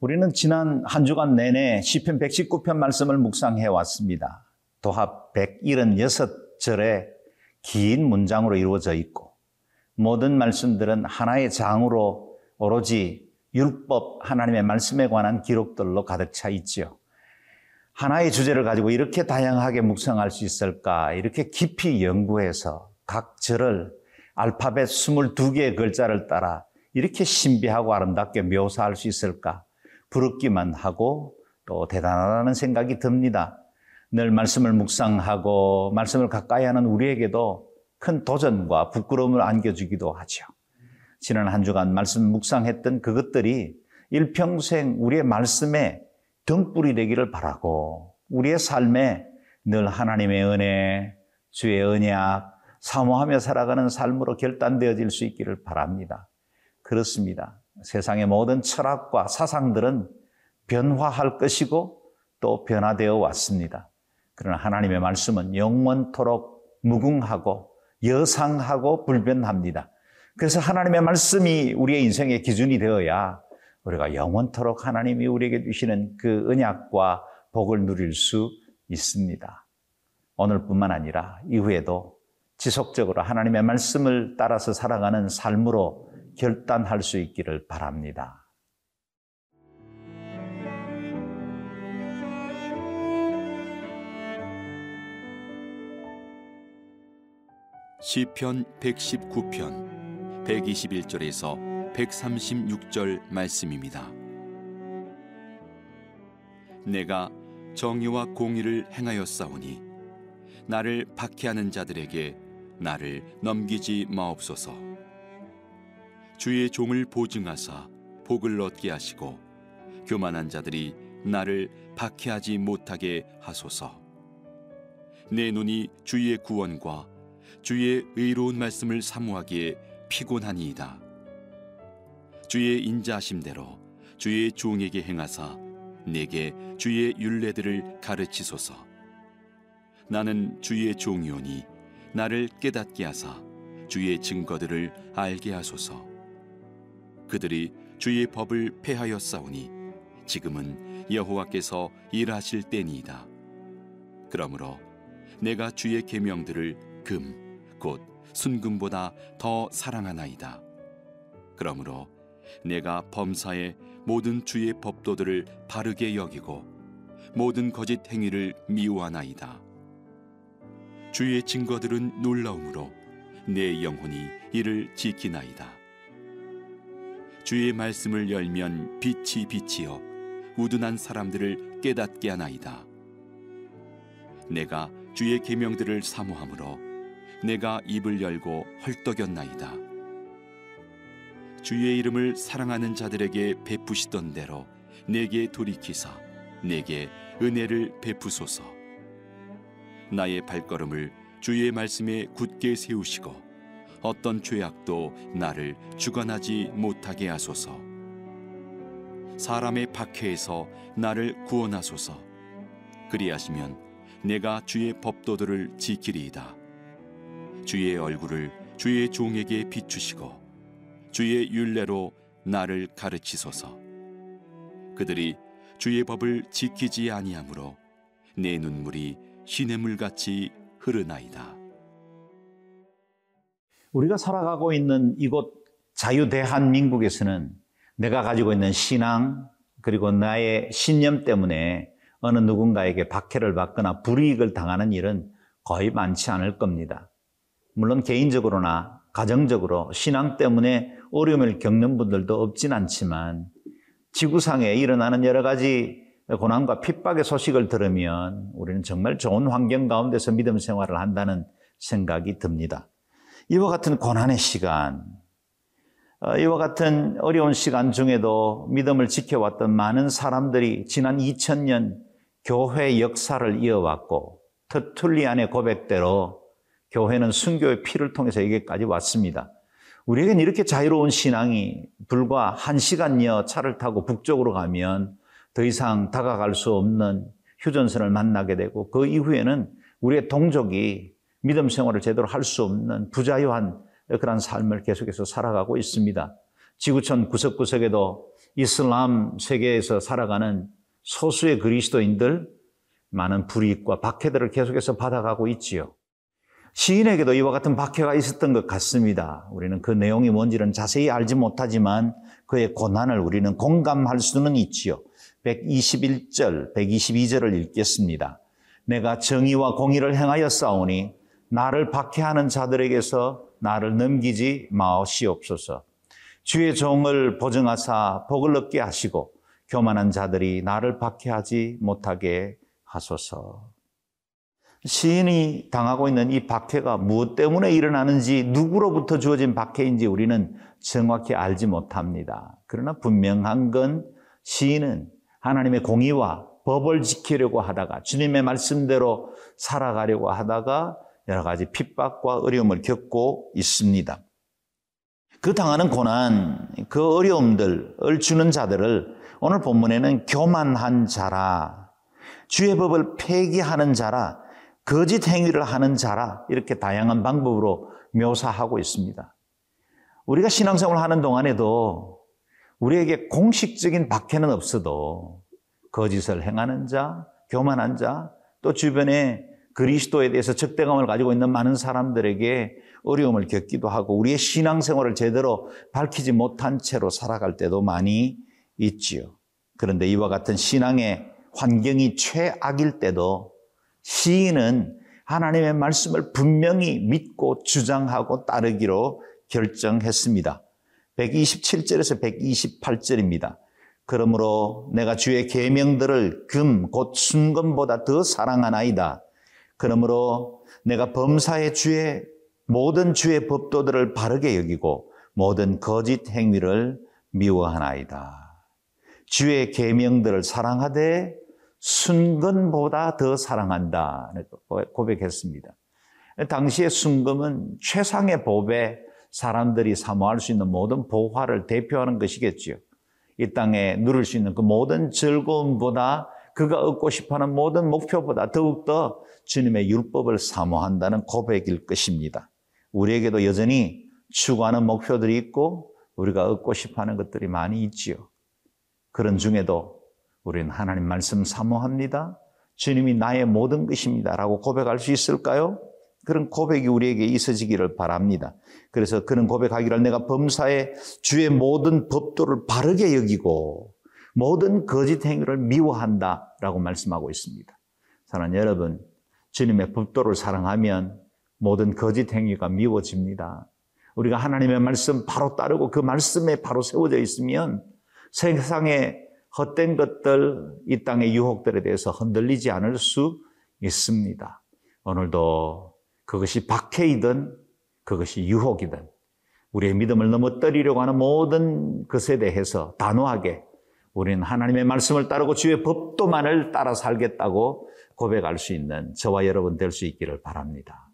우리는 지난 한 주간 내내 시편 119편 말씀을 묵상해 왔습니다. 도합 176절의 긴 문장으로 이루어져 있고 모든 말씀들은 하나의 장으로 오로지 율법 하나님의 말씀에 관한 기록들로 가득 차 있지요. 하나의 주제를 가지고 이렇게 다양하게 묵상할 수 있을까? 이렇게 깊이 연구해서 각 절을 알파벳 22개의 글자를 따라 이렇게 신비하고 아름답게 묘사할 수 있을까? 부럽기만 하고 또 대단하다는 생각이 듭니다. 늘 말씀을 묵상하고 말씀을 가까이 하는 우리에게도 큰 도전과 부끄러움을 안겨주기도 하죠. 지난 한 주간 말씀 묵상했던 그것들이 일평생 우리의 말씀에 등불이 되기를 바라고 우리의 삶에 늘 하나님의 은혜, 주의 언약, 사모하며 살아가는 삶으로 결단되어질 수 있기를 바랍니다. 그렇습니다. 세상의 모든 철학과 사상들은 변화할 것이고 또 변화되어 왔습니다. 그러나 하나님의 말씀은 영원토록 무궁하고 여상하고 불변합니다. 그래서 하나님의 말씀이 우리의 인생의 기준이 되어야 우리가 영원토록 하나님이 우리에게 주시는 그 언약과 복을 누릴 수 있습니다. 오늘뿐만 아니라 이후에도 지속적으로 하나님의 말씀을 따라서 살아가는 삶으로 결단할 수 있기를 바랍니다. 시편 119편 121절에서 136절 말씀입니다. 내가 정의와 공의를 행하였사오니 나를 박해하는 자들에게 나를 넘기지 마옵소서. 주의 종을 보증하사 복을 얻게 하시고 교만한 자들이 나를 박해하지 못하게 하소서. 내 눈이 주의 구원과 주의 의로운 말씀을 사모하기에 피곤하니이다. 주의 인자하심대로 주의 종에게 행하사 내게 주의 윤례들을 가르치소서. 나는 주의 종이오니 나를 깨닫게 하사 주의 증거들을 알게 하소서. 그들이 주의 법을 폐하였사오니 지금은 여호와께서 일하실 때니이다. 그러므로 내가 주의 계명들을 금 곧 순금보다 더 사랑하나이다. 그러므로 내가 범사에 모든 주의 법도들을 바르게 여기고 모든 거짓 행위를 미워하나이다. 주의 증거들은 놀라움으로 내 영혼이 이를 지키나이다. 주의 말씀을 열면 빛이 빛이여 우둔한 사람들을 깨닫게 하나이다. 내가 주의 계명들을 사모함으로 내가 입을 열고 헐떡였나이다. 주의 이름을 사랑하는 자들에게 베푸시던 대로 내게 돌이키사 내게 은혜를 베푸소서. 나의 발걸음을 주의 말씀에 굳게 세우시고 어떤 죄악도 나를 주관하지 못하게 하소서. 사람의 박해에서 나를 구원하소서. 그리하시면 내가 주의 법도들을 지키리이다. 주의 얼굴을 주의 종에게 비추시고 주의 윤례로 나를 가르치소서. 그들이 주의 법을 지키지 아니하므로 내 눈물이 시냇물 같이 흐르나이다. 우리가 살아가고 있는 이곳 자유 대한민국에서는 내가 가지고 있는 신앙 그리고 나의 신념 때문에 어느 누군가에게 박해를 받거나 불이익을 당하는 일은 거의 많지 않을 겁니다. 물론 개인적으로나 가정적으로 신앙 때문에 어려움을 겪는 분들도 없진 않지만 지구상에 일어나는 여러 가지 고난과 핍박의 소식을 들으면 우리는 정말 좋은 환경 가운데서 믿음 생활을 한다는 생각이 듭니다. 이와 같은 고난의 시간, 어, 이와 같은 어려운 시간 중에도 믿음을 지켜왔던 많은 사람들이 지난 2000년 교회 역사를 이어왔고 터툴리안의 고백대로 교회는 순교의 피를 통해서 여기까지 왔습니다. 우리에겐 이렇게 자유로운 신앙이 불과 한 시간여 차를 타고 북쪽으로 가면 더 이상 다가갈 수 없는 휴전선을 만나게 되고 그 이후에는 우리의 동족이 믿음 생활을 제대로 할 수 없는 부자유한 그런 삶을 계속해서 살아가고 있습니다. 지구촌 구석구석에도 이슬람 세계에서 살아가는 소수의 그리스도인들 많은 불이익과 박해들을 계속해서 받아가고 있지요. 시인에게도 이와 같은 박해가 있었던 것 같습니다. 우리는 그 내용이 뭔지는 자세히 알지 못하지만 그의 고난을 우리는 공감할 수는 있지요. 121절, 122절을 읽겠습니다. 내가 정의와 공의를 행하여 싸우니 나를 박해하는 자들에게서 나를 넘기지 마시옵소서. 주의 종을 보증하사 복을 얻게 하시고 교만한 자들이 나를 박해하지 못하게 하소서. 시인이 당하고 있는 이 박해가 무엇 때문에 일어나는지 누구로부터 주어진 박해인지 우리는 정확히 알지 못합니다. 그러나 분명한 건 시인은 하나님의 공의와 법을 지키려고 하다가 주님의 말씀대로 살아가려고 하다가 여러 가지 핍박과 어려움을 겪고 있습니다. 그 당하는 고난, 그 어려움들을 주는 자들을 오늘 본문에는 교만한 자라, 주의 법을 폐기하는 자라, 거짓 행위를 하는 자라, 이렇게 다양한 방법으로 묘사하고 있습니다. 우리가 신앙생활을 하는 동안에도 우리에게 공식적인 박해는 없어도 거짓을 행하는 자, 교만한 자, 또 주변에 그리스도에 대해서 적대감을 가지고 있는 많은 사람들에게 어려움을 겪기도 하고 우리의 신앙생활을 제대로 밝히지 못한 채로 살아갈 때도 많이 있지요. 그런데 이와 같은 신앙의 환경이 최악일 때도 시인은 하나님의 말씀을 분명히 믿고 주장하고 따르기로 결정했습니다. 127절에서 128절입니다. 그러므로 내가 주의 계명들을 금 곧 순금보다 더 사랑하나이다. 그러므로 내가 범사의 주의 모든 주의 법도들을 바르게 여기고 모든 거짓 행위를 미워하나이다. 주의 계명들을 사랑하되 순금보다 더 사랑한다. 고백했습니다. 당시의 순금은 최상의 법에 사람들이 사모할 수 있는 모든 보화를 대표하는 것이겠지요. 이 땅에 누릴 수 있는 그 모든 즐거움보다 그가 얻고 싶어하는 모든 목표보다 더욱더 주님의 율법을 사모한다는 고백일 것입니다. 우리에게도 여전히 추구하는 목표들이 있고 우리가 얻고 싶어하는 것들이 많이 있지요. 그런 중에도 우리는 하나님 말씀 사모합니다. 주님이 나의 모든 것입니다. 라고 고백할 수 있을까요? 그런 고백이 우리에게 있어지기를 바랍니다. 그래서 그런 고백하기를 내가 범사에 주의 모든 법도를 바르게 여기고 모든 거짓 행위를 미워한다 라고 말씀하고 있습니다. 사랑하는 여러분, 주님의 법도를 사랑하면 모든 거짓 행위가 미워집니다. 우리가 하나님의 말씀 바로 따르고 그 말씀에 바로 세워져 있으면 세상의 헛된 것들, 이 땅의 유혹들에 대해서 흔들리지 않을 수 있습니다. 오늘도 그것이 박해이든 그것이 유혹이든 우리의 믿음을 넘어뜨리려고 하는 모든 것에 대해서 단호하게 우리는 하나님의 말씀을 따르고 주의 법도만을 따라 살겠다고 고백할 수 있는 저와 여러분 될 수 있기를 바랍니다.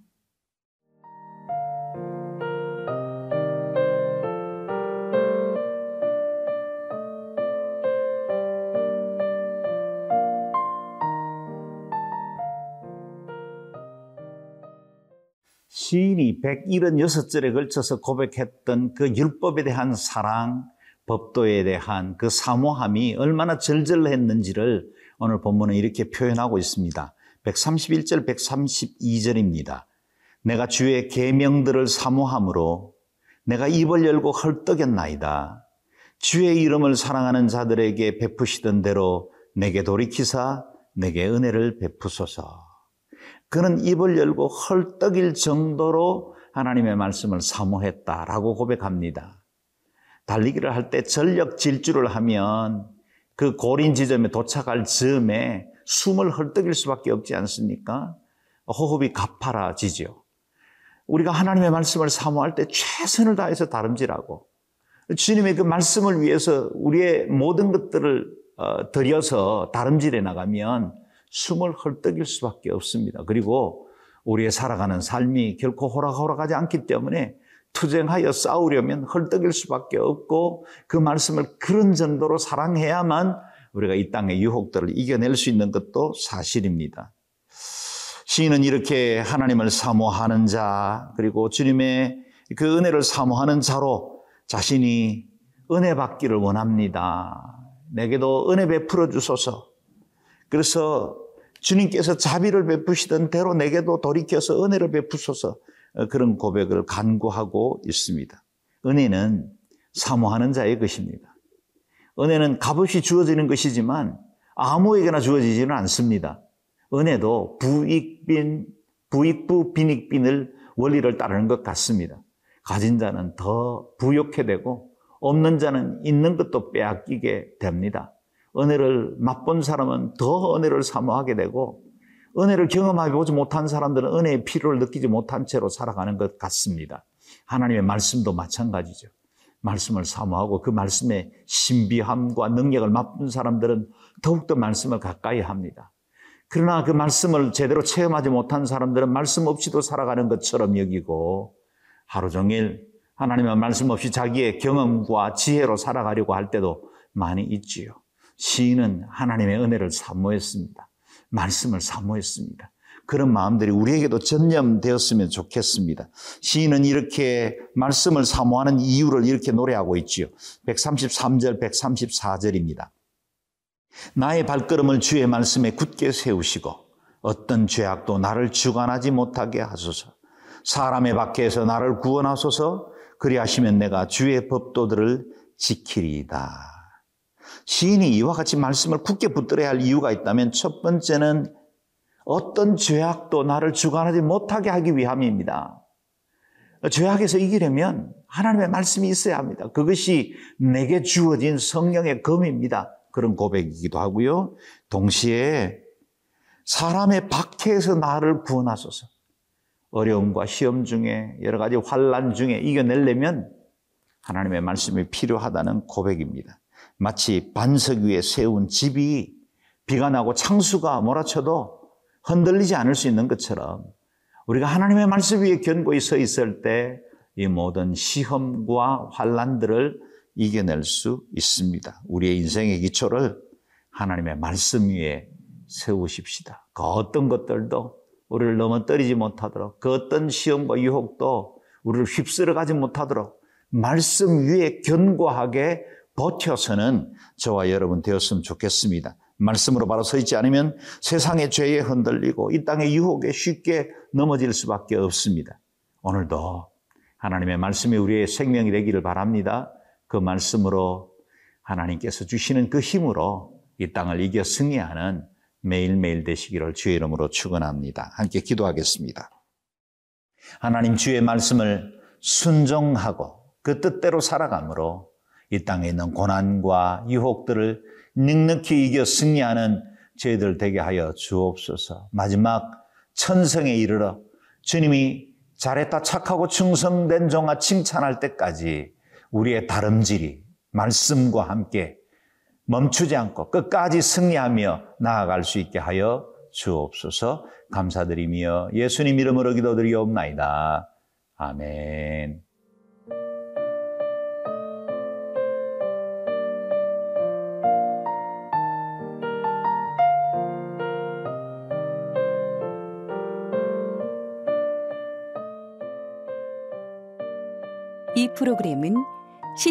시인이 176절에 걸쳐서 고백했던 그 율법에 대한 사랑, 법도에 대한 그 사모함이 얼마나 절절했는지를 오늘 본문은 이렇게 표현하고 있습니다. 131절, 132절입니다. 내가 주의 계명들을 사모함으로 내가 입을 열고 헐떡였나이다. 주의 이름을 사랑하는 자들에게 베푸시던 대로 내게 돌이키사 내게 은혜를 베푸소서. 그는 입을 열고 헐떡일 정도로 하나님의 말씀을 사모했다라고 고백합니다. 달리기를 할 때 전력 질주를 하면 그 고린 지점에 도착할 즈음에 숨을 헐떡일 수밖에 없지 않습니까? 호흡이 가파라지죠. 우리가 하나님의 말씀을 사모할 때 최선을 다해서 다름질하고 주님의 그 말씀을 위해서 우리의 모든 것들을 어, 들여서 다름질해 나가면 숨을 헐떡일 수밖에 없습니다. 그리고 우리의 살아가는 삶이 결코 호락호락하지 않기 때문에 투쟁하여 싸우려면 헐떡일 수밖에 없고 그 말씀을 그런 정도로 사랑해야만 우리가 이 땅의 유혹들을 이겨낼 수 있는 것도 사실입니다. 시인은 이렇게 하나님을 사모하는 자, 그리고 주님의 그 은혜를 사모하는 자로 자신이 은혜 받기를 원합니다. 내게도 은혜 베풀어 주소서. 그래서 주님께서 자비를 베푸시던 대로 내게도 돌이켜서 은혜를 베푸소서 어, 그런 고백을 간구하고 있습니다. 은혜는 사모하는 자의 것입니다. 은혜는 값없이 주어지는 것이지만 아무에게나 주어지지는 않습니다. 은혜도 부익빈, 부익부 빈익빈을 원리를 따르는 것 같습니다. 가진 자는 더 부욕해 되고 없는 자는 있는 것도 빼앗기게 됩니다. 은혜를 맛본 사람은 더 은혜를 사모하게 되고 은혜를 경험해 보지 못한 사람들은 은혜의 필요를 느끼지 못한 채로 살아가는 것 같습니다. 하나님의 말씀도 마찬가지죠. 말씀을 사모하고 그 말씀의 신비함과 능력을 맛본 사람들은 더욱더 말씀을 가까이 합니다. 그러나 그 말씀을 제대로 체험하지 못한 사람들은 말씀 없이도 살아가는 것처럼 여기고 하루 종일 하나님의 말씀 없이 자기의 경험과 지혜로 살아가려고 할 때도 많이 있지요. 시인은 하나님의 은혜를 사모했습니다. 말씀을 사모했습니다. 그런 마음들이 우리에게도 전념되었으면 좋겠습니다. 시인은 이렇게 말씀을 사모하는 이유를 이렇게 노래하고 있지요. 133절, 134절입니다. 나의 발걸음을 주의 말씀에 굳게 세우시고 어떤 죄악도 나를 주관하지 못하게 하소서. 사람의 밖에서 나를 구원하소서. 그리하시면 내가 주의 법도들을 지키리이다. 시인이 이와 같이 말씀을 굳게 붙들어야 할 이유가 있다면 첫 번째는 어떤 죄악도 나를 주관하지 못하게 하기 위함입니다. 죄악에서 이기려면 하나님의 말씀이 있어야 합니다. 그것이 내게 주어진 성령의 검입니다. 그런 고백이기도 하고요. 동시에 사람의 박해에서 나를 구원하소서. 어려움과 시험 중에 여러 가지 환란 중에 이겨내려면 하나님의 말씀이 필요하다는 고백입니다. 마치 반석 위에 세운 집이 비가 나고 창수가 몰아쳐도 흔들리지 않을 수 있는 것처럼 우리가 하나님의 말씀 위에 견고히 서 있을 때 이 모든 시험과 환란들을 이겨낼 수 있습니다. 우리의 인생의 기초를 하나님의 말씀 위에 세우십시다. 그 어떤 것들도 우리를 넘어뜨리지 못하도록 그 어떤 시험과 유혹도 우리를 휩쓸어 가지 못하도록 말씀 위에 견고하게 버텨서는 저와 여러분 되었으면 좋겠습니다. 말씀으로 바로 서 있지 않으면 세상의 죄에 흔들리고 이 땅의 유혹에 쉽게 넘어질 수밖에 없습니다. 오늘도 하나님의 말씀이 우리의 생명이 되기를 바랍니다. 그 말씀으로 하나님께서 주시는 그 힘으로 이 땅을 이겨 승리하는 매일매일 되시기를 주의 이름으로 축원합니다. 함께 기도하겠습니다. 하나님 주의 말씀을 순종하고 그 뜻대로 살아감으로 이 땅에 있는 고난과 유혹들을 넉넉히 이겨 승리하는 저희들 되게 하여 주옵소서. 마지막 천성에 이르러 주님이 잘했다 착하고 충성된 종아 칭찬할 때까지 우리의 다름질이 말씀과 함께 멈추지 않고 끝까지 승리하며 나아갈 수 있게 하여 주옵소서 감사드리며 예수님 이름으로 기도드리옵나이다. 아멘.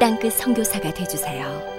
땅끝 성교사가 되주세요.